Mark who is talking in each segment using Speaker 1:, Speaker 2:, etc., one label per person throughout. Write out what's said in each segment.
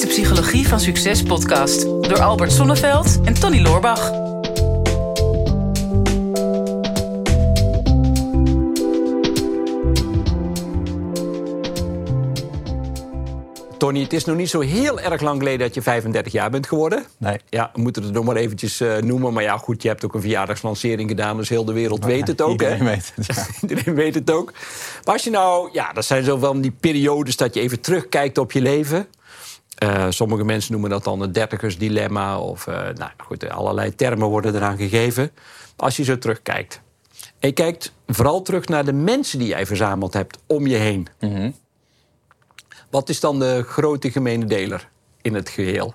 Speaker 1: is de Psychologie van Succes podcast door Albert Sonneveld en Tony Loorbach.
Speaker 2: Tony, het is nog niet zo heel erg lang geleden dat je 35 jaar bent geworden.
Speaker 3: Nee.
Speaker 2: Ja, we moeten het nog maar eventjes eh, noemen. Maar ja, goed, je hebt ook een verjaardagslancering gedaan, dus heel de wereld weet het ook.
Speaker 3: Iedereen
Speaker 2: hè?
Speaker 3: weet het, ja.
Speaker 2: Iedereen weet het ook. Maar als je nou, ja, dat zijn zo van die periodes dat je even terugkijkt op je leven. Eh, sommige mensen noemen dat dan het dertigersdilemma. Of, eh, nou goed, allerlei termen worden eraan gegeven. Als je zo terugkijkt. En je kijkt vooral terug naar de mensen die jij verzameld hebt om je heen.
Speaker 3: Mhm.
Speaker 2: Wat is dan de grote gemene deler in het geheel?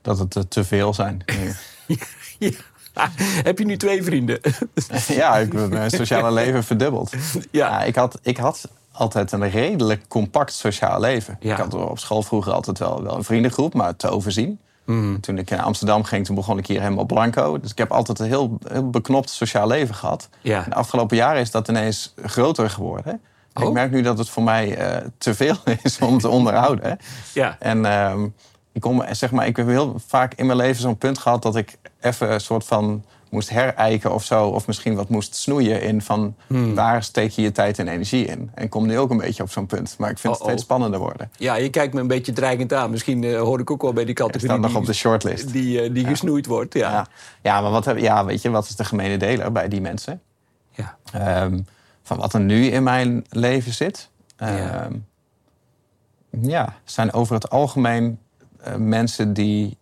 Speaker 3: Dat het er te veel zijn.
Speaker 2: Ja. Heb je nu twee vrienden?
Speaker 3: ja, ik mijn sociale leven verdubbeld.
Speaker 2: Ja.
Speaker 3: Ja. ik, had, ik had altijd een redelijk compact sociaal leven.
Speaker 2: Ja.
Speaker 3: Ik had op school vroeger altijd wel, wel een vriendengroep, maar te overzien.
Speaker 2: Mhm.
Speaker 3: Toen ik naar Amsterdam ging, toen begon ik hier helemaal blanco. Dus ik heb altijd een heel, heel beknopt sociaal leven gehad.
Speaker 2: Ja.
Speaker 3: De afgelopen jaren is dat ineens groter geworden.
Speaker 2: Oh.
Speaker 3: Ik merk nu dat het voor mij eh, te veel is om te onderhouden.
Speaker 2: Ja.
Speaker 3: En ehm, ik, kom, zeg maar, ik heb heel vaak in mijn leven zo'n punt gehad dat ik even een soort van moest herijken of zo. Of misschien wat moest snoeien in van
Speaker 2: Hmm.
Speaker 3: waar steek je je tijd en energie in. En kom nu ook een beetje op zo'n punt. Maar ik vind het steeds spannender worden.
Speaker 2: Ja, je kijkt me een beetje dreigend aan. Misschien eh, hoor ik ook wel bij die categorie
Speaker 3: sta nog op de shortlist.
Speaker 2: die, eh, die gesnoeid wordt. Ja.
Speaker 3: Ja, ja maar wat, ja, weet je, wat is de gemene deler bij die mensen?
Speaker 2: Ja.
Speaker 3: Ehm, van wat er nu in mijn leven zit.
Speaker 2: Ja.
Speaker 3: Ehm, ja, zijn over het algemeen eh, mensen die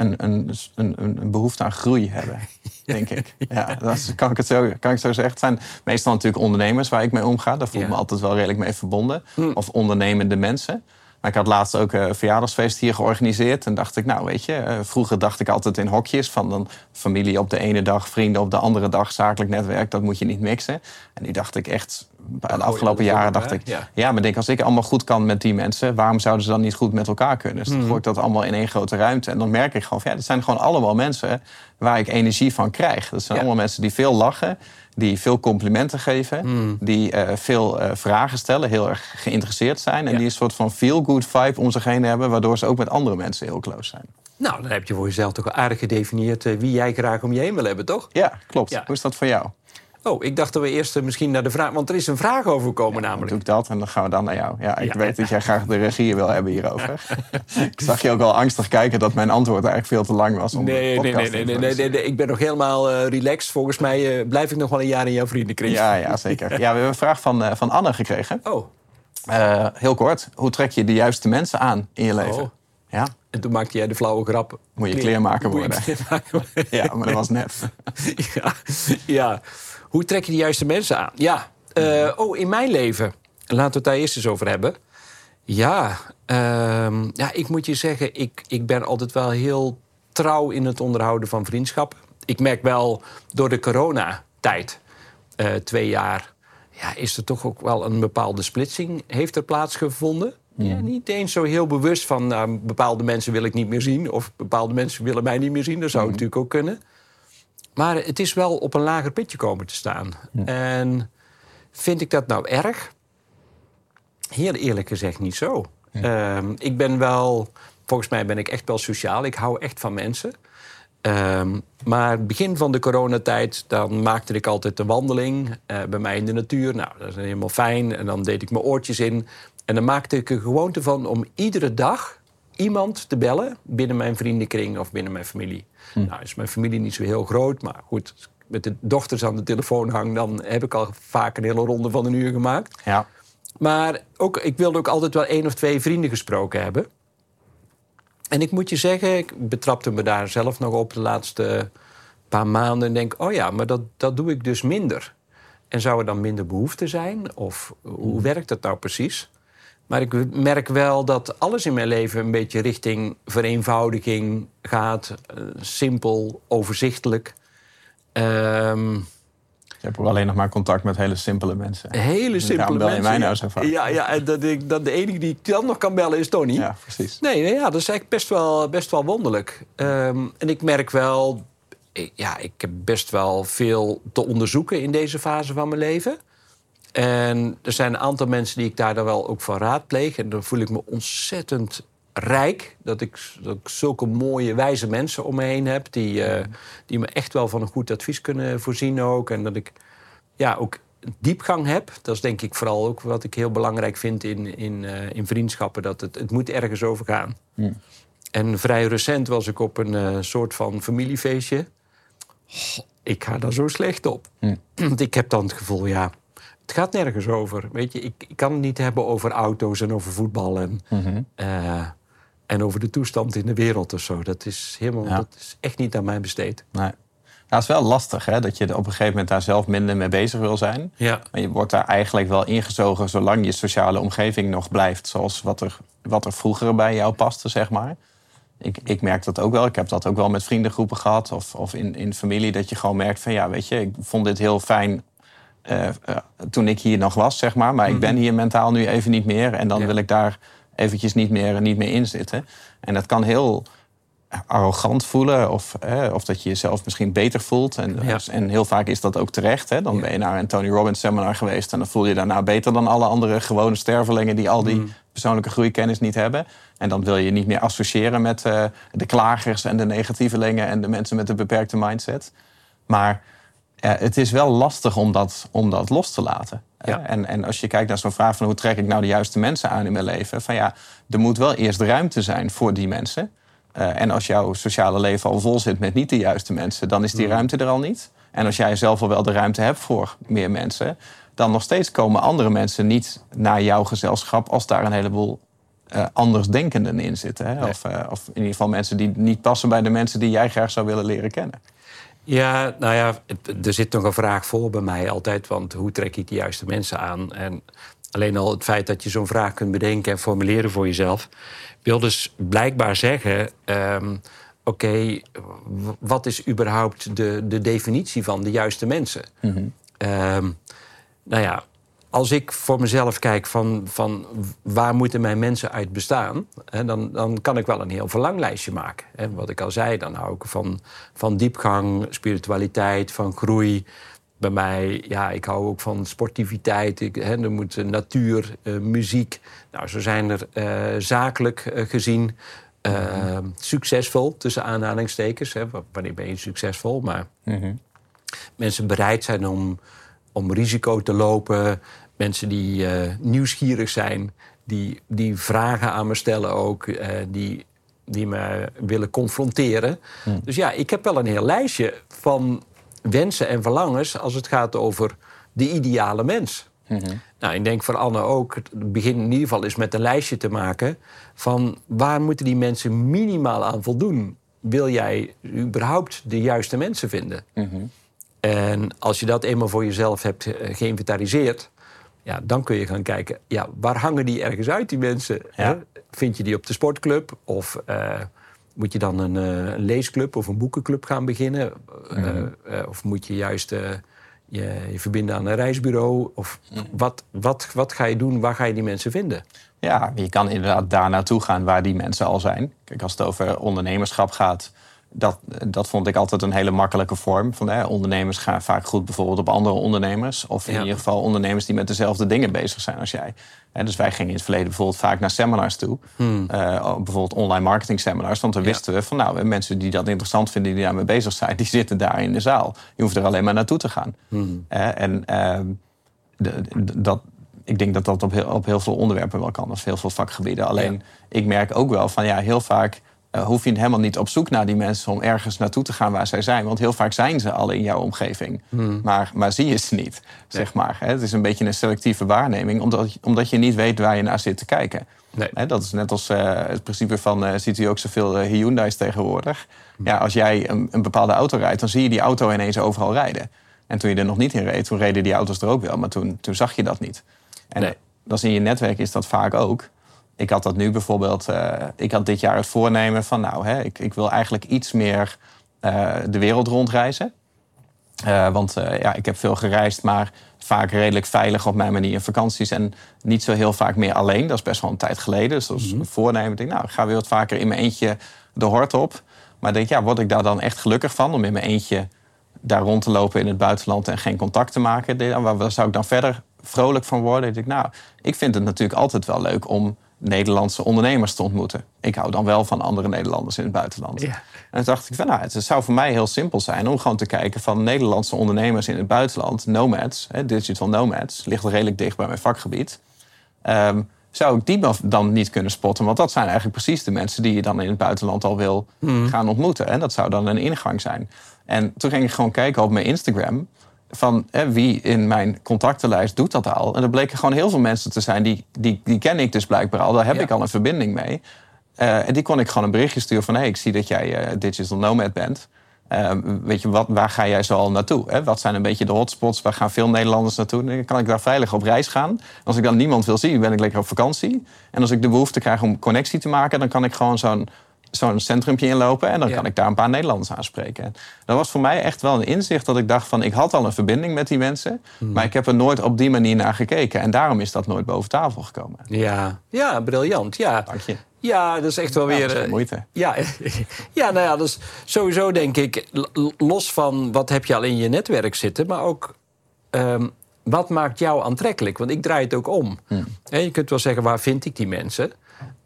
Speaker 3: een, een, een, een behoefte aan groei hebben, denk ik. Ja, dat is- kan ik het zo, kan ik zo zeggen. Het zijn meestal natuurlijk ondernemers waar ik mee omga. Daar voel ik
Speaker 2: Ja.
Speaker 3: me altijd wel redelijk mee verbonden.
Speaker 2: Hm.
Speaker 3: Of ondernemende mensen. Maar ik had laatst ook een verjaardagsfeest hier georganiseerd. En dacht ik, nou weet je, eh, vroeger dacht ik altijd in hokjes. Van dan familie op de ene dag, vrienden op de andere dag, zakelijk netwerk. Dat moet je niet mixen. En nu dacht ik echt, de afgelopen jaren dacht ik... Ja. maar denk, als ik allemaal goed kan met die mensen... waarom zouden ze dan niet goed met elkaar kunnen? Dus
Speaker 2: Mhm.
Speaker 3: dan gooi ik dat allemaal in één grote ruimte. En dan merk ik gewoon, van, ja, dat zijn gewoon allemaal mensen... waar ik energie van krijg. Dat zijn
Speaker 2: Ja.
Speaker 3: allemaal mensen die veel lachen... die veel complimenten geven...
Speaker 2: Mhm.
Speaker 3: die eh, veel eh, vragen stellen, heel erg geïnteresseerd zijn... en
Speaker 2: Ja.
Speaker 3: die een soort van feel-good vibe om zich heen hebben... waardoor ze ook met andere mensen heel close zijn.
Speaker 2: Nou, dan heb je voor jezelf toch aardig gedefinieerd eh, wie jij graag om je heen wil hebben, toch?
Speaker 3: Ja, klopt. Hoe is dat voor jou?
Speaker 2: Oh, ik dacht dat we eerst eh, misschien naar de vraag... Want er is een vraag overgekomen
Speaker 3: Dan
Speaker 2: namelijk.
Speaker 3: doe ik dat en dan gaan we dan naar jou. Ja, ik
Speaker 2: Ja.
Speaker 3: weet dat jij graag de regie wil hebben hierover. ik zag je ook al angstig kijken dat mijn antwoord eigenlijk veel te lang was. Om de
Speaker 2: Nee, nee, nee, nee, nee, nee, nee, nee, ik ben nog helemaal eh, relaxed. Volgens mij eh, blijf ik nog wel een jaar in jouw vriendenkring.
Speaker 3: Ja, ja, zeker. Ja, we hebben een vraag van, van Anne gekregen.
Speaker 2: Oh,
Speaker 3: heel kort. Hoe trek je de juiste mensen aan in je leven?
Speaker 2: Oh.
Speaker 3: Ja,
Speaker 2: en toen maakte jij de flauwe grap.
Speaker 3: Moet je kleermaker
Speaker 2: je
Speaker 3: worden.
Speaker 2: kleermaker worden.
Speaker 3: ja, maar dat was net.
Speaker 2: ja, ja. Hoe trek je de juiste mensen aan? Ja. eh, oh, in mijn leven. Laten we het daar eerst eens over hebben. Ja, ehm, ja ik moet je zeggen, ik, ik ben altijd wel heel trouw in het onderhouden van vriendschappen. Ik merk wel door de coronatijd, eh twee jaar, ja, is er toch ook wel een bepaalde splitsing heeft er plaatsgevonden. Ja, niet eens zo heel bewust van nou, bepaalde mensen wil ik niet meer zien of bepaalde mensen willen mij niet meer zien. Dat zou natuurlijk ook kunnen. Maar het is wel op een lager pitje komen te staan. En vind ik dat nou erg? Heel eerlijk gezegd niet zo. Ehm, ik ben wel, volgens mij ben ik echt wel sociaal. Ik hou echt van mensen. Ehm, maar begin van de coronatijd, dan maakte ik altijd een wandeling eh, bij mij in de natuur. Nou, dat is helemaal fijn. En dan deed ik mijn oortjes in. En dan maakte ik er gewoonte van om iedere dag iemand te bellen binnen mijn vriendenkring of binnen mijn familie. Nou, is mijn familie niet zo heel groot, maar goed, met de dochters aan de telefoon hang, dan heb ik al vaak een hele ronde van een uur gemaakt.
Speaker 3: Ja.
Speaker 2: Maar ook, ik wilde ook altijd wel één of twee vrienden gesproken hebben. En ik moet je zeggen, ik betrapte me daar zelf nog op de laatste paar maanden. En denk, oh ja, maar dat, dat doe ik dus minder. En zou er dan minder behoefte zijn? Of hoe werkt dat nou precies? Maar ik merk wel dat alles in mijn leven een beetje richting vereenvoudiging gaat. eh, simpel, overzichtelijk. Ehm,
Speaker 3: Je hebt ook alleen nog maar contact met hele simpele mensen.
Speaker 2: hele simpele mensen.
Speaker 3: mij nou
Speaker 2: ja.
Speaker 3: zo vaak.
Speaker 2: Ja, ja en dat ik, dat de enige die ik dan nog kan bellen is Tony.
Speaker 3: Ja, precies.
Speaker 2: Nee, nee ja, dat is eigenlijk best wel, best wel wonderlijk. Ehm, en ik merk wel, ik- ja, ik heb best wel veel te onderzoeken in deze fase van mijn leven. En er zijn een aantal mensen die ik daar dan wel ook van raadpleeg. En dan voel ik me ontzettend rijk. Dat ik, dat ik zulke mooie, wijze mensen om me heen heb. Die, eh, die me echt wel van een goed advies kunnen voorzien ook. En dat ik ja, ook diepgang heb. Dat is denk ik vooral ook wat ik heel belangrijk vind in, in, eh, in vriendschappen. Dat het, het moet ergens over gaan.
Speaker 3: Hm.
Speaker 2: En vrij recent was ik op een eh, soort van familiefeestje. Ik ga daar zo slecht op.
Speaker 3: Hm.
Speaker 2: Want ik heb dan het gevoel, ja, het gaat nergens over. Weet je, ik, ik kan het niet hebben over auto's en over voetbal en,
Speaker 3: Mhm.
Speaker 2: eh, en over de toestand in de wereld of zo. Dat is helemaal,
Speaker 3: Ja.
Speaker 2: dat is echt niet aan mij besteed.
Speaker 3: Nee. Nou, het is wel lastig hè, dat je op een gegeven moment daar zelf minder mee bezig wil zijn.
Speaker 2: Ja.
Speaker 3: Maar je wordt daar eigenlijk wel ingezogen zolang je sociale omgeving nog blijft zoals wat er, wat er vroeger bij jou paste, zeg maar. Ik, ik merk dat ook wel. Ik heb dat ook wel met vriendengroepen gehad of, of in, in familie. Dat je gewoon merkt van ja, weet je, ik vond dit heel fijn eh, eh, toen ik hier nog was, zeg maar. Maar ik ben hier mentaal nu even niet meer. En dan
Speaker 2: Ja.
Speaker 3: wil ik daar eventjes niet meer, niet meer in zitten. En dat kan heel arrogant voelen. Of, eh, of dat je jezelf misschien beter voelt. En,
Speaker 2: Ja.
Speaker 3: en heel vaak is dat ook terecht. Hè? Dan
Speaker 2: Ja.
Speaker 3: ben je naar een Tony Robbins seminar geweest. En dan voel je daarna beter dan alle andere gewone stervelingen... die al die
Speaker 2: Mm.
Speaker 3: persoonlijke groeikennis niet hebben. En dan wil je je niet meer associëren met eh, de klagers en de negatievelingen... en de mensen met een beperkte mindset. Maar het is wel lastig om dat, om dat los te laten.
Speaker 2: Ja.
Speaker 3: Eh, En, en als je kijkt naar zo'n vraag van hoe trek ik nou de juiste mensen aan in mijn leven... van ja, er moet wel eerst ruimte zijn voor die mensen... Eh, en als jouw sociale leven al vol zit met niet de juiste mensen, dan is die ruimte er al niet. En als jij zelf al wel de ruimte hebt voor meer mensen, dan nog steeds komen andere mensen niet naar jouw gezelschap als daar een heleboel eh andersdenkenden in zitten. Hè?
Speaker 2: Nee.
Speaker 3: Of, of in ieder geval mensen die niet passen bij de mensen die jij graag zou willen leren kennen.
Speaker 2: Ja, nou ja, het- er zit nog een vraag voor bij mij altijd. Want hoe trek ik de juiste mensen aan? En alleen al het feit dat je zo'n vraag kunt bedenken en formuleren voor jezelf... wil dus blijkbaar zeggen... ehm, oké, wat is überhaupt de, de definitie van de juiste mensen? Ehm, nou ja, als ik voor mezelf kijk van, van waar moeten mijn mensen uit bestaan, hè, dan, dan kan ik wel een heel verlanglijstje maken. Hè. Wat ik al zei, dan hou ik van, van diepgang, spiritualiteit, van groei. Bij mij, ja, ik hou ook van sportiviteit. Ik, hè, er moet natuur, eh, muziek. Nou, zo zijn er eh, zakelijk eh, gezien succesvol, tussen aanhalingstekens. Hè. Wanneer ben je succesvol? Maar mensen bereid zijn om, om risico te lopen. Mensen die eh, nieuwsgierig zijn, die, die vragen aan me stellen ook, eh, die, die me willen confronteren. Dus ja, ik heb wel een heel lijstje van wensen en verlangens als het gaat over de ideale mens. Nou, ik denk voor Anne ook, het begin in ieder geval is met een lijstje te maken van waar moeten die mensen minimaal aan voldoen? Wil jij überhaupt de juiste mensen vinden? En als je dat eenmaal voor jezelf hebt eh, geïnventariseerd, ja, dan kun je gaan kijken, ja, waar hangen die ergens uit, die mensen?
Speaker 3: Ja.
Speaker 2: Vind je die op de sportclub? Of eh, moet je dan een, eh, een leesclub of een boekenclub gaan beginnen? Eh, of moet je juist je, je verbinden aan een reisbureau? Of wat, wat, wat ga je doen? Waar ga je die mensen vinden?
Speaker 3: Ja, je kan inderdaad daar naartoe gaan waar die mensen al zijn. Kijk, als het over ondernemerschap gaat, dat, dat vond ik altijd een hele makkelijke vorm. Van, hè, ondernemers gaan vaak goed bijvoorbeeld op andere ondernemers. Of in
Speaker 2: Ja.
Speaker 3: ieder geval ondernemers die met dezelfde dingen bezig zijn als jij. Dus wij gingen in het verleden bijvoorbeeld vaak naar seminars toe. Eh, bijvoorbeeld online marketing seminars. Want dan
Speaker 2: Hmm. Ja.
Speaker 3: wisten we van nou, mensen die dat interessant vinden, die daarmee bezig zijn, die zitten daar in de zaal. Je hoeft er alleen maar naartoe te gaan.
Speaker 2: Hmm.
Speaker 3: En ehm, de- de- dat, ik denk dat dat op heel, op heel veel onderwerpen wel kan, of heel veel vakgebieden. Alleen
Speaker 2: Ja.
Speaker 3: ik merk ook wel van ja, heel vaak eh, hoef je helemaal niet op zoek naar die mensen om ergens naartoe te gaan waar zij zijn. Want heel vaak zijn ze al in jouw omgeving. Maar, maar zie je ze niet, zeg maar. Hè? Het is een beetje een selectieve waarneming, omdat, omdat je niet weet waar je naar zit te kijken.
Speaker 2: Nee.
Speaker 3: Dat is net als eh, het principe van, eh, ziet u ook zoveel Hyundai's tegenwoordig. Ja, als jij een, een bepaalde auto rijdt, dan zie je die auto ineens overal rijden. En toen je er nog niet in reed, toen reden die auto's er ook wel. Maar toen, toen zag je dat niet. En
Speaker 2: Nee.
Speaker 3: dat is in je netwerk is dat vaak ook. Ik had dat nu bijvoorbeeld, eh, ik had dit jaar het voornemen van, nou, hè, ik, ik wil eigenlijk iets meer eh, de wereld rondreizen. Eh, want ja, ik heb veel gereisd, maar vaak redelijk veilig op mijn manier in vakanties. En niet zo heel vaak meer alleen. Dat is best wel een tijd geleden. Dus dat is een voornemen. Ik denk, nou, ik ga weer wat vaker in mijn eentje de hort op. Maar ik denk, ja, word ik daar dan echt gelukkig van om in mijn eentje daar rond te lopen in het buitenland en geen contact te maken? Waar zou ik dan verder vrolijk van worden? Ik denk, nou, ik vind het natuurlijk altijd wel leuk om Nederlandse ondernemers te ontmoeten. Ik hou dan wel van andere Nederlanders in het buitenland.
Speaker 2: Ja.
Speaker 3: En toen dacht ik van, nou, het zou voor mij heel simpel zijn om gewoon te kijken van Nederlandse ondernemers in het buitenland, nomads, hè, digital nomads, ligt redelijk dicht bij mijn vakgebied. Ehm, zou ik die dan niet kunnen spotten? Want dat zijn eigenlijk precies de mensen die je dan in het buitenland al wil gaan ontmoeten. En dat zou dan een ingang zijn. En toen ging ik gewoon kijken op mijn Instagram van hè, wie in mijn contactenlijst doet dat al. En er bleken gewoon heel veel mensen te zijn, die, die, die ken ik dus blijkbaar al. Daar heb
Speaker 2: Ja.
Speaker 3: ik al een verbinding mee. Eh, en die kon ik gewoon een berichtje sturen van... hé, hey, ik zie dat jij eh, digital nomad bent. Eh, weet je, wat, waar ga jij zo al naartoe? Hè? Wat zijn een beetje de hotspots? Waar gaan veel Nederlanders naartoe? Dan kan ik daar veilig op reis gaan. Als ik dan niemand wil zien, ben ik lekker op vakantie. En als ik de behoefte krijg om connectie te maken... dan kan ik gewoon zo'n zo'n centrumpje inlopen... en dan
Speaker 2: Ja.
Speaker 3: kan ik daar een paar Nederlanders aanspreken. En dat was voor mij echt wel een inzicht dat ik dacht van... ik had al een verbinding met die mensen...
Speaker 2: Hmm.
Speaker 3: maar ik heb er nooit op die manier naar gekeken. En daarom is dat nooit boven tafel gekomen.
Speaker 2: Ja, ja briljant. Ja.
Speaker 3: Dank je.
Speaker 2: ja, dat is echt wel
Speaker 3: Ja,
Speaker 2: weer...
Speaker 3: dat is
Speaker 2: eh,
Speaker 3: moeite.
Speaker 2: Ja, ja, nou ja, is sowieso denk ik, los van wat heb je al in je netwerk zitten, maar ook ehm, wat maakt jou aantrekkelijk? Want ik draai het ook om. Hè, je kunt wel zeggen, waar vind ik die mensen?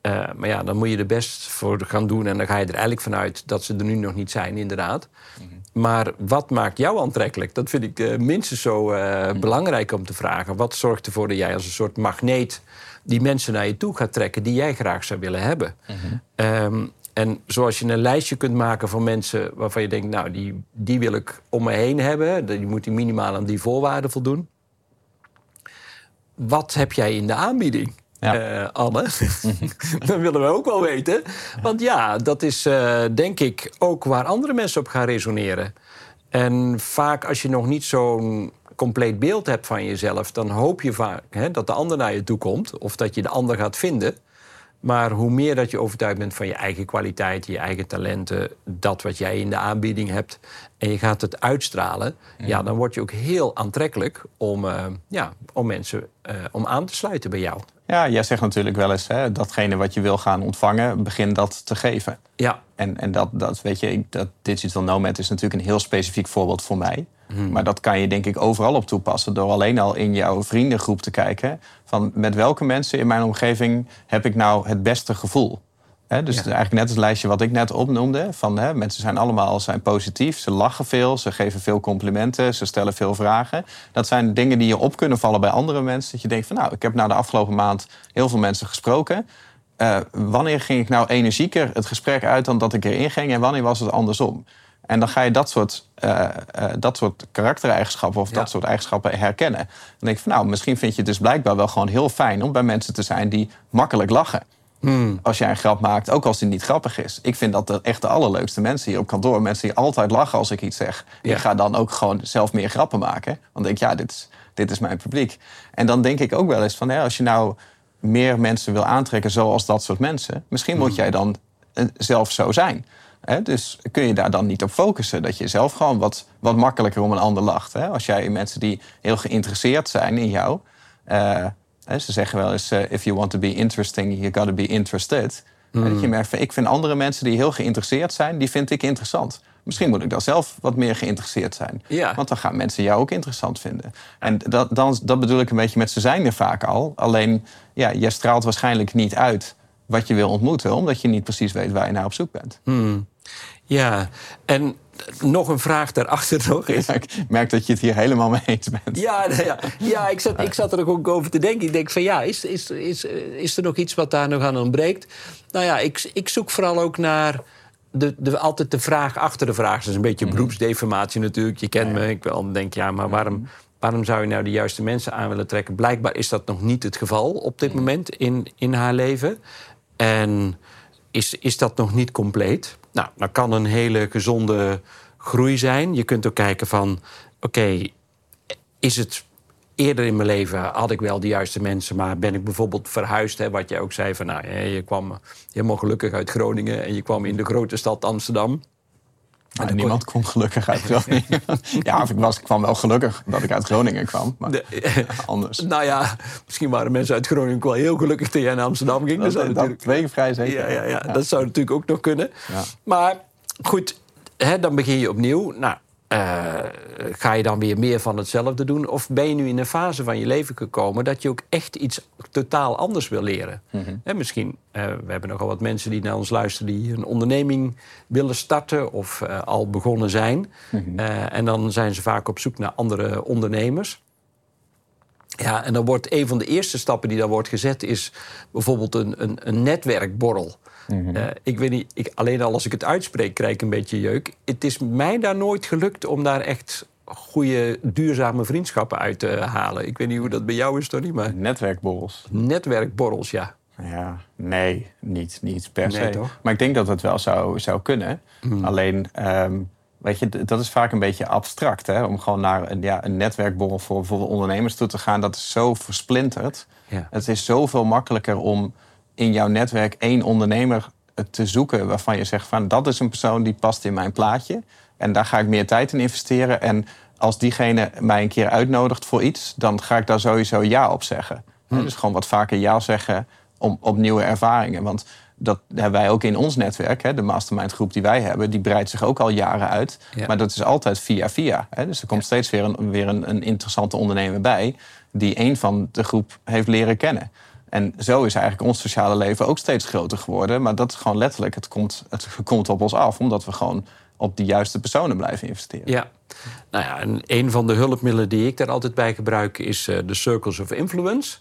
Speaker 2: Eh, maar ja, dan moet je er best voor gaan doen en dan ga je er eigenlijk vanuit dat ze er nu nog niet zijn, inderdaad. Maar wat maakt jou aantrekkelijk? Dat vind ik eh, minstens zo eh, belangrijk om te vragen. Wat zorgt ervoor dat jij als een soort magneet die mensen naar je toe gaat trekken die jij graag zou willen hebben? Ehm, en zoals je een lijstje kunt maken van mensen waarvan je denkt, nou, die, die wil ik om me heen hebben. Die moet die minimaal aan die voorwaarden voldoen. Wat heb jij in de aanbieding?
Speaker 3: Ja.
Speaker 2: eh, Anne. dat willen we ook wel weten. Want ja, dat is eh, denk ik ook waar andere mensen op gaan resoneren. En vaak als je nog niet zo'n compleet beeld hebt van jezelf, dan hoop je vaak hè, dat de ander naar je toe komt of dat je de ander gaat vinden. Maar hoe meer dat je overtuigd bent van je eigen kwaliteit, je eigen talenten, dat wat jij in de aanbieding hebt, en je gaat het uitstralen, ja, dan word je ook heel aantrekkelijk om, eh, ja, om mensen eh, om aan te sluiten bij jou.
Speaker 3: Ja, jij zegt natuurlijk wel eens, hè, datgene wat je wil gaan ontvangen, begin dat te geven.
Speaker 2: Ja,
Speaker 3: En, en dat, dat, weet je, ik- dat digital nomad is natuurlijk een heel specifiek voorbeeld voor mij. Maar dat kan je denk ik overal op toepassen. Door alleen al in jouw vriendengroep te kijken. Van met welke mensen in mijn omgeving heb ik nou het beste gevoel? Dus
Speaker 2: Ja.
Speaker 3: eigenlijk net het lijstje wat ik net opnoemde. Van, mensen zijn allemaal zijn positief, ze lachen veel, ze geven veel complimenten, ze stellen veel vragen. Dat zijn dingen die je op kunnen vallen bij andere mensen. Dat je denkt van nou, ik heb nou de afgelopen maand heel veel mensen gesproken. Eh, wanneer ging ik nou energieker het gesprek uit dan dat ik erin ging en wanneer was het andersom? En dan ga je dat soort, eh, eh, dat soort karaktereigenschappen of
Speaker 2: Ja.
Speaker 3: dat soort eigenschappen herkennen. Dan denk ik van nou, misschien vind je het dus blijkbaar wel gewoon heel fijn om bij mensen te zijn die makkelijk lachen. Als jij een grap maakt, ook als die niet grappig is. Ik vind dat de, echt de allerleukste mensen hier op kantoor. Mensen die altijd lachen als ik iets zeg.
Speaker 2: Ja.
Speaker 3: Ik ga dan ook gewoon zelf meer grappen maken. Want ik denk, ja, dit is, dit is mijn publiek. En dan denk ik ook wel eens van, hè, als je nou meer mensen wil aantrekken zoals dat soort mensen. Misschien moet jij dan eh, zelf zo zijn. Dus kun je daar dan niet op focussen. Dat je zelf gewoon wat, wat makkelijker om een ander lacht. Hè? Als jij mensen die heel geïnteresseerd zijn in jou. eh, hè, ze zeggen wel eens: eh, if you want to be interesting, you gotta be interested. Dat je merkt van, ik vind andere mensen die heel geïnteresseerd zijn, die vind ik interessant. Misschien moet ik dan zelf wat meer geïnteresseerd zijn.
Speaker 2: Ja.
Speaker 3: Want dan gaan mensen jou ook interessant vinden. En dat, dan, dat bedoel ik een beetje met ze zijn er vaak al. Alleen, ja, jij straalt waarschijnlijk niet uit wat je wil ontmoeten, omdat je niet precies weet waar je naar op zoek bent.
Speaker 2: Ja. En nog een vraag daarachter nog is.
Speaker 3: Ik merk dat je het hier helemaal mee eens bent.
Speaker 2: Ja, nou ja, ja ik, zat, ik zat er ook over te denken. Ik denk van ja, is, is, is, is er nog iets wat daar nog aan ontbreekt? Nou ja, ik, ik zoek vooral ook naar de, de, altijd de vraag achter de vraag. Dat is een beetje beroepsdeformatie natuurlijk. Je kent me. Ik wel denk ja, maar waarom, waarom zou je nou de juiste mensen aan willen trekken? Blijkbaar is dat nog niet het geval op dit moment in, in haar leven. En is, is dat nog niet compleet? Nou, dan kan een hele gezonde groei zijn. Je kunt ook kijken van, oké, is het eerder in mijn leven had ik wel de juiste mensen, maar ben ik bijvoorbeeld verhuisd, hè, wat jij ook zei van, nou, je kwam helemaal gelukkig uit Groningen en je kwam in de grote stad Amsterdam.
Speaker 3: Maar niemand komt gelukkig uit Groningen. ja, of ik, was, ik kwam wel gelukkig dat ik uit Groningen kwam. Maar
Speaker 2: De-
Speaker 3: anders.
Speaker 2: nou ja, misschien waren mensen uit Groningen wel heel gelukkig dat jij naar Amsterdam ging.
Speaker 3: Dat,
Speaker 2: zou
Speaker 3: dat,
Speaker 2: natuurlijk-
Speaker 3: vrij zeker.
Speaker 2: Ja, ja, ja, dat zou natuurlijk ook nog kunnen.
Speaker 3: Ja.
Speaker 2: Maar goed, hè, dan begin je opnieuw. Nou, eh, ga je dan weer meer van hetzelfde doen? Of ben je nu in een fase van je leven gekomen dat je ook echt iets totaal anders wil leren? En misschien, uh, we hebben nogal wat mensen die naar ons luisteren die een onderneming willen starten of uh, al begonnen zijn. en dan zijn ze vaak op zoek naar andere ondernemers. Ja, en dan wordt een van de eerste stappen die dan wordt gezet, is bijvoorbeeld een, een, een netwerkborrel. Mm ik weet niet, ik, alleen al als ik het uitspreek, krijg ik een beetje jeuk. Het is mij daar nooit gelukt om daar echt goede, duurzame vriendschappen uit te halen. Ik weet niet hoe dat bij jou is, Tony, maar...
Speaker 3: Netwerkborrels.
Speaker 2: Netwerkborrels, ja.
Speaker 3: Ja, nee, niet, niet per se. Toch? Maar ik denk dat het wel zou, zou kunnen. Mm. Alleen, um, weet je, dat is vaak een beetje abstract. Hè? Om gewoon naar een, ja, een netwerkborrel voor bijvoorbeeld ondernemers toe te gaan. Dat is zo versplinterd. Ja. Het is zoveel makkelijker om in jouw netwerk één ondernemer te zoeken waarvan je zegt van dat is een persoon die past in mijn plaatje. En daar ga ik meer tijd in investeren. En als diegene mij een keer uitnodigt voor iets, dan ga ik daar sowieso ja op zeggen. Hm. Dus gewoon wat vaker ja zeggen om, op nieuwe ervaringen. Want dat hebben wij ook in ons netwerk. Hè, de mastermind groep die wij hebben, die breidt zich ook al jaren uit. Maar dat is altijd via via. Hè. Dus er komt steeds weer, een, weer een, een interessante ondernemer bij... die een van de groep heeft leren kennen. En zo is eigenlijk ons sociale leven ook steeds groter geworden. Maar dat is gewoon letterlijk, het komt, het komt op ons af, omdat we gewoon op de juiste personen blijven investeren.
Speaker 2: Ja, nou ja, en een van de hulpmiddelen die ik daar altijd bij gebruik is uh, de Circles of Influence.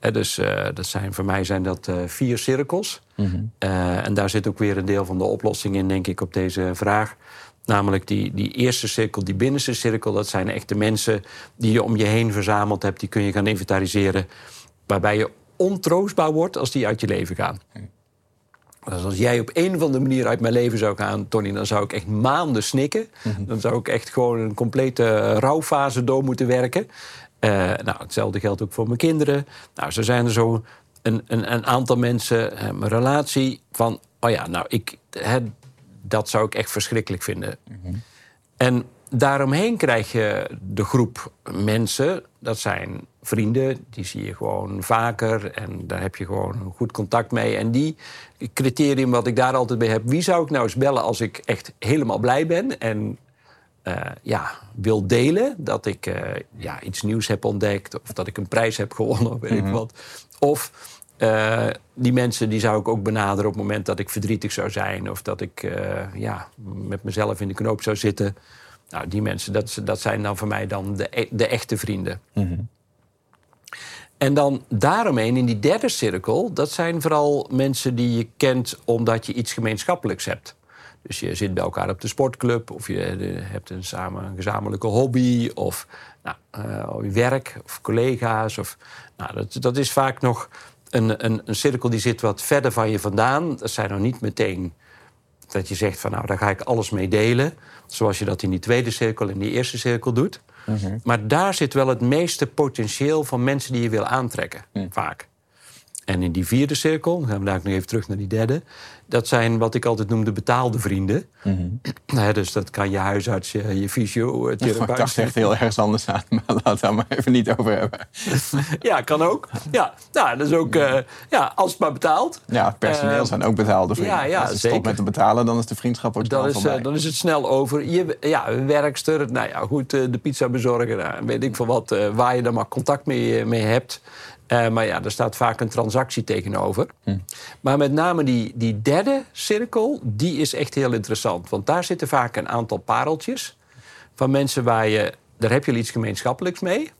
Speaker 2: Uh, dus uh, dat zijn, voor mij zijn dat vier cirkels. Mm en daar zit ook weer een deel van de oplossing in, denk ik, op deze vraag. Namelijk die, die eerste cirkel, die binnenste cirkel, dat zijn echt de mensen die je om je heen verzameld hebt. Die kun je gaan inventariseren. Waarbij je ontroostbaar wordt als die uit je leven gaan. Dus als jij op een of andere manier uit mijn leven zou gaan, Tony, dan zou ik echt maanden snikken. Mhm. Dan zou ik echt gewoon een complete rouwfase door moeten werken. Uh, nou, hetzelfde geldt ook voor mijn kinderen. Nou, zo zijn er zo een, een, een aantal mensen, uh, mijn relatie, van, oh ja, nou, ik, dat zou ik echt verschrikkelijk vinden. Mhm. En daaromheen krijg je de groep mensen, dat zijn vrienden, die zie je gewoon vaker en daar heb je gewoon goed contact mee. En die criterium wat ik daar altijd bij heb, wie zou ik nou eens bellen als ik echt helemaal blij ben en uh, ja, wil delen dat ik uh, ja, iets nieuws heb ontdekt of dat ik een prijs heb gewonnen of weet ik mhm. wat. Of uh, die mensen die zou ik ook benaderen op het moment dat ik verdrietig zou zijn of dat ik ja, met mezelf in de knoop zou zitten. Nou, die mensen, dat, dat zijn dan voor mij dan de, e-, de echte vrienden. Mm En dan daaromheen, in die derde cirkel, dat zijn vooral mensen die je kent omdat je iets gemeenschappelijks hebt. Dus je zit bij elkaar op de sportclub, of je eh, hebt een, samen, een gezamenlijke hobby, of nou, uh, werk, of collega's. Of, nou, dat, dat is vaak nog een, een, een cirkel die zit wat verder van je vandaan. Dat zijn nog niet meteen dat je zegt van nou, daar ga ik alles mee delen. Zoals je dat in die tweede cirkel en die eerste cirkel doet. Mhm. Maar daar zit wel het meeste potentieel van mensen die je wil aantrekken, mm. vaak. En in die vierde cirkel, dan gaan we daar nog even terug naar die derde. Dat zijn wat ik altijd noem de betaalde vrienden. Mm dus dat kan je huisarts, je, je fysio,
Speaker 3: het therapeut. Ik dacht echt heel ergens anders aan, maar laten we daar maar even niet over hebben.
Speaker 2: ja, kan ook. Ja, nou, dat is ook, uh, ja, als het maar betaalt.
Speaker 3: Ja, personeel uh, zijn ook betaalde vrienden. Ja, ja, als stopt met te betalen, dan is de vriendschap ook
Speaker 2: dan is, uh, Dan is het snel over. Je, ja, werkster, nou ja, goed, de pizza bezorgen, nou, weet ik veel wat, waar je dan maar contact mee, mee hebt. Uh, maar ja, er staat vaak een transactie tegenover. Hm. Maar met name die, die derde cirkel, die is echt heel interessant. Want daar zitten vaak een aantal pareltjes van mensen waar je... Daar heb je iets gemeenschappelijks mee.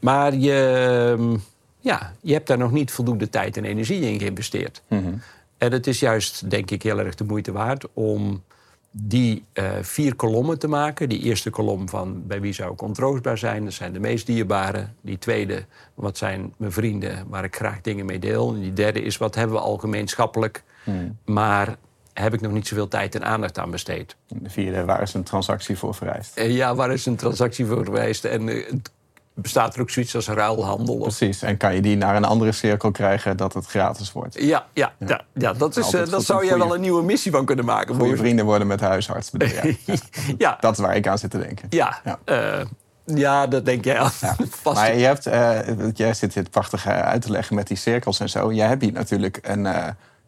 Speaker 2: Maar je, ehm, ja, je hebt daar nog niet voldoende tijd en energie in geïnvesteerd. Hm. En het is juist, denk ik, heel erg de moeite waard om die uh, vier kolommen te maken. Die eerste kolom van bij wie zou ik ontroostbaar zijn, dat zijn de meest dierbare. Die tweede, wat zijn mijn vrienden waar ik graag dingen mee deel. En die derde is wat hebben we al gemeenschappelijk, hmm. maar heb ik nog niet zoveel tijd en aandacht aan besteed.
Speaker 3: De vierde, waar is een transactie voor vereist?
Speaker 2: Uh, ja, waar is een transactie voor vereist? En uh, bestaat er ook zoiets als ruilhandel.
Speaker 3: Precies, en kan je die naar een andere cirkel krijgen dat het gratis wordt?
Speaker 2: Ja, ja, ja. ja, dat, is, uh, dat zou jij wel een nieuwe missie van kunnen maken.
Speaker 3: Goede vrienden worden met huisarts. ja. ja. Dat is waar ik aan zit te denken.
Speaker 2: Ja, ja. Uh, ja dat denk jij al. Ja.
Speaker 3: Maar je hebt, uh, jij zit dit prachtig uit te leggen met die cirkels en zo. Jij hebt hier natuurlijk een,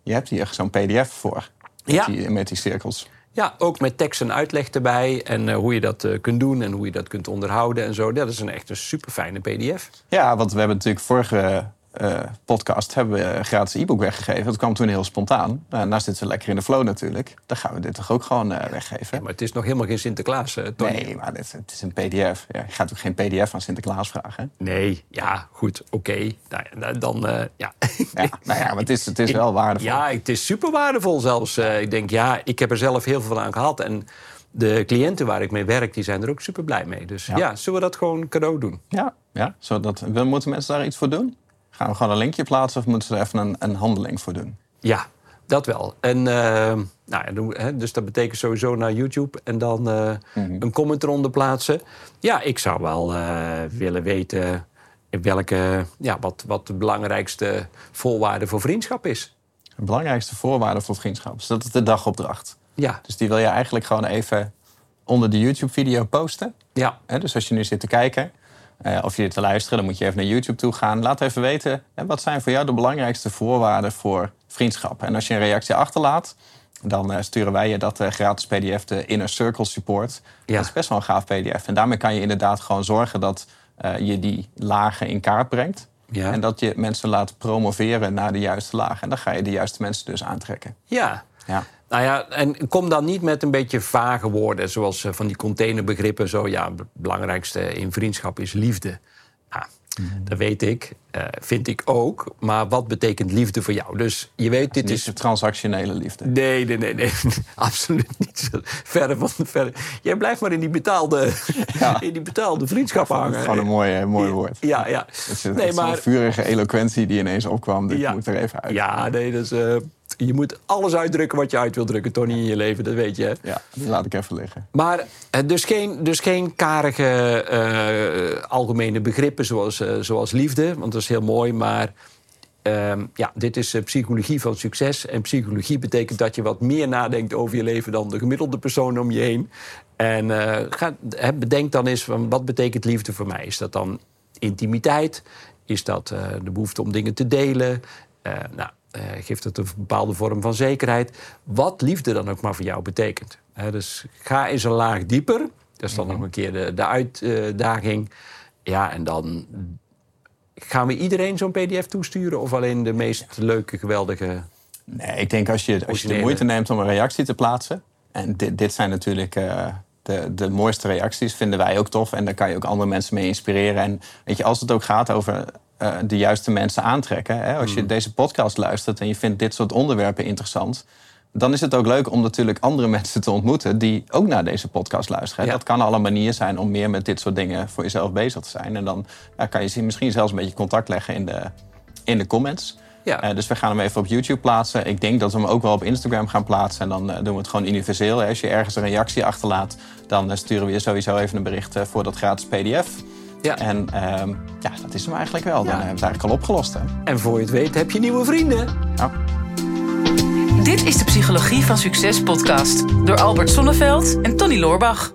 Speaker 3: je hebt hier zo'n pdf voor. Met, ja. die, met die cirkels.
Speaker 2: Ja, ook met tekst en uitleg erbij. En uh, hoe je dat uh, kunt doen en hoe je dat kunt onderhouden en zo. Dat is een echt een super fijne PDF.
Speaker 3: Ja, want we hebben natuurlijk vorige uh, podcast hebben we een gratis e-book weggegeven. Dat kwam toen heel spontaan. Uh, nou zitten we lekker in de flow natuurlijk. Dan gaan we dit toch ook gewoon uh, weggeven.
Speaker 2: Ja, maar het is nog helemaal geen Sinterklaas, Tony.
Speaker 3: Nee, maar dit, het is een pdf. Ja, je gaat ook geen pdf aan Sinterklaas vragen.
Speaker 2: Nee, ja, goed, oké. Okay. Nou, dan, ja.
Speaker 3: ja. Nou ja, maar het is, het is wel waardevol.
Speaker 2: Ja, het is super waardevol zelfs. ik denk, ja, ik heb er zelf heel veel aan gehad. En de cliënten waar ik mee werk, die zijn er ook super blij mee. Dus ja, ja zullen we dat gewoon cadeau doen?
Speaker 3: Ja, ja zodat, moeten mensen daar iets voor doen? Gaan we gewoon een linkje plaatsen of moeten ze er even een, een handeling voor doen?
Speaker 2: Ja, dat wel. En, uh, nou, dus dat betekent sowieso naar YouTube en dan uh, mm-hmm. een comment eronder plaatsen. Ja, ik zou wel uh, willen weten welke, ja, wat, wat de belangrijkste voorwaarde voor vriendschap is.
Speaker 3: De belangrijkste voorwaarde voor vriendschap is dat is de dagopdracht.
Speaker 2: Ja.
Speaker 3: Dus die wil je eigenlijk gewoon even onder de YouTube-video posten.
Speaker 2: Ja.
Speaker 3: dus als je nu zit te kijken, uh, of je dit te luisteren, dan moet je even naar YouTube toe gaan. Laat even weten, hè, wat zijn voor jou de belangrijkste voorwaarden voor vriendschap? En als je een reactie achterlaat, dan uh, sturen wij je dat uh, gratis pdf, de Inner Circle Support. Ja. Dat is best wel een gaaf pdf. En daarmee kan je inderdaad gewoon zorgen dat je die lagen in kaart brengt. Ja. En dat je mensen laat promoveren naar de juiste lagen. En dan ga je de juiste mensen dus aantrekken.
Speaker 2: Ja. Ja. Nou ja, en kom dan niet met een beetje vage woorden, zoals eh, van die containerbegrippen. Zo, ja, het belangrijkste in vriendschap is liefde. Nou, mm. dat weet ik, uh, vind ik ook. Maar wat betekent liefde voor jou? Dus je weet, dit
Speaker 3: is... transactionele liefde.
Speaker 2: Nee, nee, nee, nee. absoluut niet. Verre van verre. Jij blijft maar in die betaalde, ja. in die betaalde vriendschap hangen.
Speaker 3: Gewoon een mooi, mooi woord.
Speaker 2: Ja, ja.
Speaker 3: Het is, nee, maar... vurige eloquentie die ineens opkwam. Dit ja. moet er even uit.
Speaker 2: Ja, nee, dat is... Uh, je moet alles uitdrukken wat je uit wil drukken, Tony, in je leven. Dat weet je.
Speaker 3: Ja, dat laat ik even liggen.
Speaker 2: Maar eh, dus geen, dus geen karige uh, algemene begrippen zoals, uh, zoals liefde. Want dat is heel mooi. Maar uh, ja, dit is psychologie van succes. En psychologie betekent dat je wat meer nadenkt over je leven dan de gemiddelde persoon om je heen. En ga, bedenk dan eens, van, wat betekent liefde voor mij? Is dat dan intimiteit? Is dat de behoefte om dingen te delen? nou, uh, geeft het een bepaalde vorm van zekerheid. Wat liefde dan ook maar voor jou betekent. dus ga eens een laag dieper. Dat is dan mhm. nog een keer de, de uitdaging. Ja, en dan gaan we iedereen zo'n PDF toesturen of alleen de meest leuke, geweldige.
Speaker 3: Nee, ik denk als je, als je de moeite neemt om een reactie te plaatsen. En dit, dit zijn natuurlijk. Uh, de, de mooiste reacties vinden wij ook tof. En daar kan je ook andere mensen mee inspireren. En weet je, als het ook gaat over uh, de juiste mensen aantrekken. Hè? Als je hmm. deze podcast luistert en je vindt dit soort onderwerpen interessant, dan is het ook leuk om natuurlijk andere mensen te ontmoeten die ook naar deze podcast luisteren. Dat kan al een manier zijn om meer met dit soort dingen voor jezelf bezig te zijn. En dan ja, kan je misschien zelfs een beetje contact leggen in de, in de comments. Ja. Uh, dus we gaan hem even op YouTube plaatsen. Ik denk dat we hem ook wel op Instagram gaan plaatsen. En dan uh, doen we het gewoon universeel. Als je ergens een reactie achterlaat, dan sturen we je sowieso even een bericht voor dat gratis PDF. Ja. En uh, ja, dat is hem eigenlijk wel. Dan hebben we het eigenlijk al opgelost. Hè?
Speaker 2: En voor je het weet heb je nieuwe vrienden. Ja.
Speaker 1: Dit is de Psychologie van Succes podcast door Albert Sonneveld en Tony Loorbach.